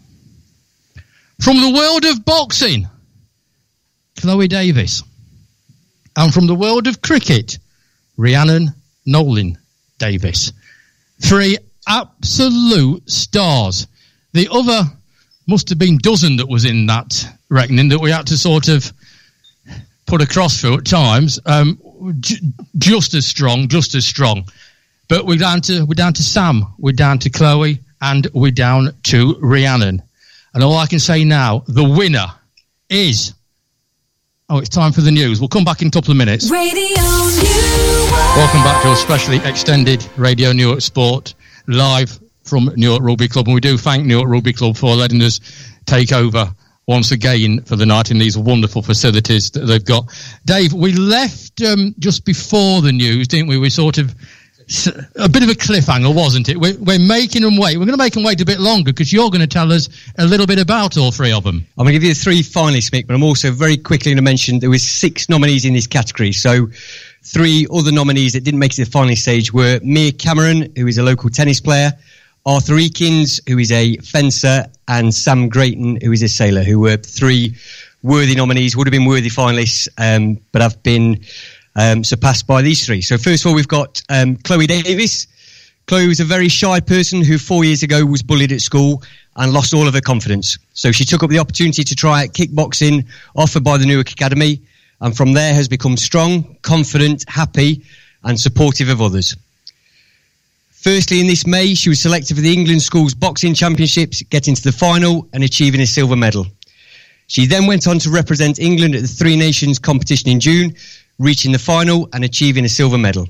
From the world of boxing, Chloe Davis. And from the world of cricket, Rhiannon Nolan Davis. Three absolute stars. The other must have been dozen that was in that reckoning that we had to sort of put across through at times. Um, j- just as strong, just as strong. But we're down to we're down to Sam, we're down to Chloe, and we're down to Rhiannon. And all I can say now, the winner is. Oh, it's time for the news. We'll come back in a couple of minutes. Radio Newark. Welcome back to a specially extended Radio Newark Sport live from Newark Rugby Club. And we do thank Newark Rugby Club for letting us take over once again for the night in these wonderful facilities that they've got. Dave, we left um, just before the news, didn't we? We sort of. A bit of a cliffhanger, wasn't it? We're, we're making them wait. We're going to make them wait a bit longer because you're going to tell us a little bit about all three of them. I'm going to give you the three finalists, Mick, but I'm also very quickly going to mention there was six nominees in this category. So Three other nominees that didn't make it to the final stage were Mia Cameron, who is a local tennis player, Arthur Eakins, who is a fencer, and Sam Grayton, who is a sailor, who were three worthy nominees, would have been worthy finalists, um, but have been um, surpassed by these three. So first of all, we've got um, Chloe Davis. Chloe was a very shy person who four years ago was bullied at school and lost all of her confidence. So she took up the opportunity to try out kickboxing offered by the Newark Academy, and from there has become strong, confident, happy, and supportive of others. Firstly, in this May, she was selected for the England Schools Boxing Championships, getting to the final and achieving a silver medal. She then went on to represent England at the Three Nations competition in June, reaching the final and achieving a silver medal.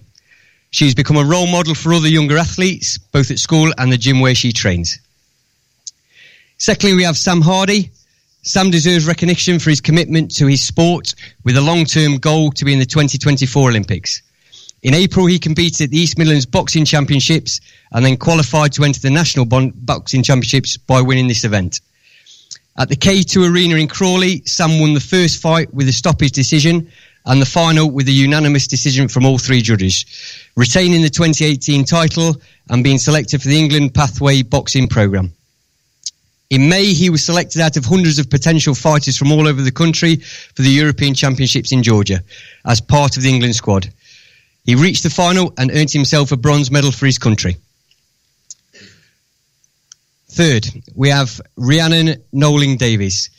She's become a role model for other younger athletes, both at school and the gym where she trains. Secondly, we have Sam Hardy. Sam deserves recognition for his commitment to his sport with a long-term goal to be in the 2024 Olympics. In April, he competed at the East Midlands Boxing Championships and then qualified to enter the National Boxing Championships by winning this event. At the K2 Arena in Crawley, Sam won the first fight with a stoppage decision and the final with a unanimous decision from all three judges, retaining the 2018 title and being selected for the England Pathway Boxing Programme. In May, he was selected out of hundreds of potential fighters from all over the country for the European Championships in Georgia as part of the England squad. He reached the final and earned himself a bronze medal for his country. Third, we have Rhiannon Noling Davies.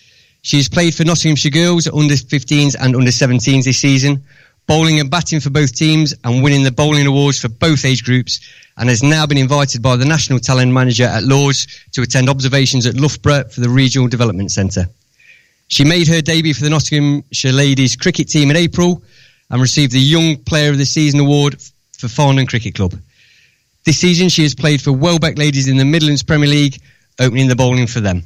She has played for Nottinghamshire Girls under 15s and under 17s this season, bowling and batting for both teams and winning the bowling awards for both age groups, and has now been invited by the National Talent Manager at Lords to attend observations at Loughborough for the Regional Development Centre. She made her debut for the Nottinghamshire Ladies cricket team in April and received the Young Player of the Season award for Farndon Cricket Club. This season, she has played for Welbeck Ladies in the Midlands Premier League, opening the bowling for them.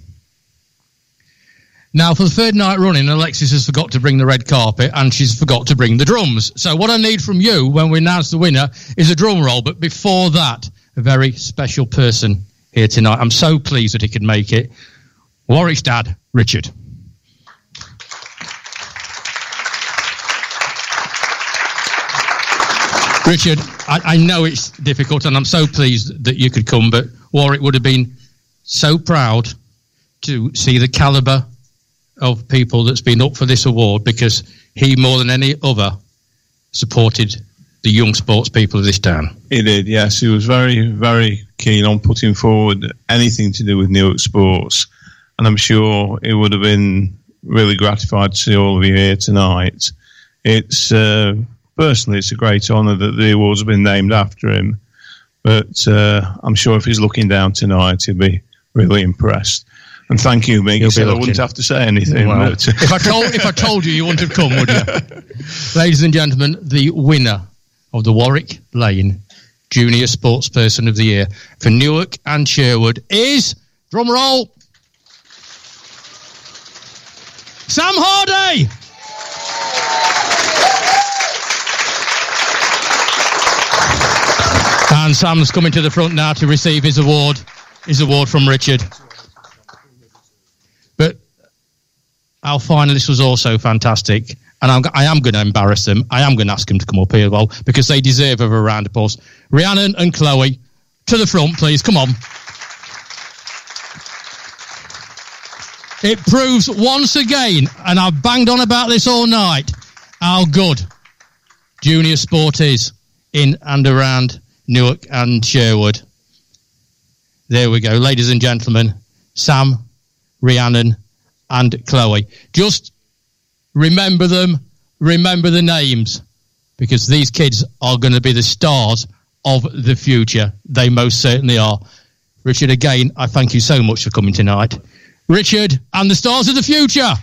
Now, for the third night running, Alexis has forgot to bring the red carpet and she's forgot to bring the drums. So, what I need from you when we announce the winner is a drum roll. But before that, a very special person here tonight. I'm so pleased that he could make it. Warwick's dad, Richard. Richard, I, I know it's difficult and I'm so pleased that you could come, but Warwick would have been so proud to see the calibre of people that's been up for this award because he, more than any other, supported the young sports people of this town. He did, yes. He was very, very keen on putting forward anything to do with Newark sports. And I'm sure he would have been really gratified to see all of you here tonight. It's, uh, personally, it's a great honour that the awards have been named after him. But uh, I'm sure if he's looking down tonight, he'll be really impressed. And thank you, Mick. So I wouldn't have to say anything. Well, but- uh, if I told if I told you, you wouldn't have come, would you? Ladies and gentlemen, the winner of the Warwick Lane Junior Sportsperson of the Year for Newark and Sherwood is drum roll. Sam Hardy. And Sam's coming to the front now to receive his award, his award from Richard. But our finalists was also fantastic. And I'm, I am going to embarrass them. I am going to ask them to come up here, well, because they deserve a round of applause. Rhiannon and Chloe, to the front, please. Come on. It proves once again, and I've banged on about this all night, how good junior sport is in and around Newark and Sherwood. There we go. Ladies and gentlemen, Sam, Rhiannon, and Chloe. Just remember them, remember the names, because these kids are going to be the stars of the future. They most certainly are. Richard, again, I thank you so much for coming tonight. Richard and the stars of the future.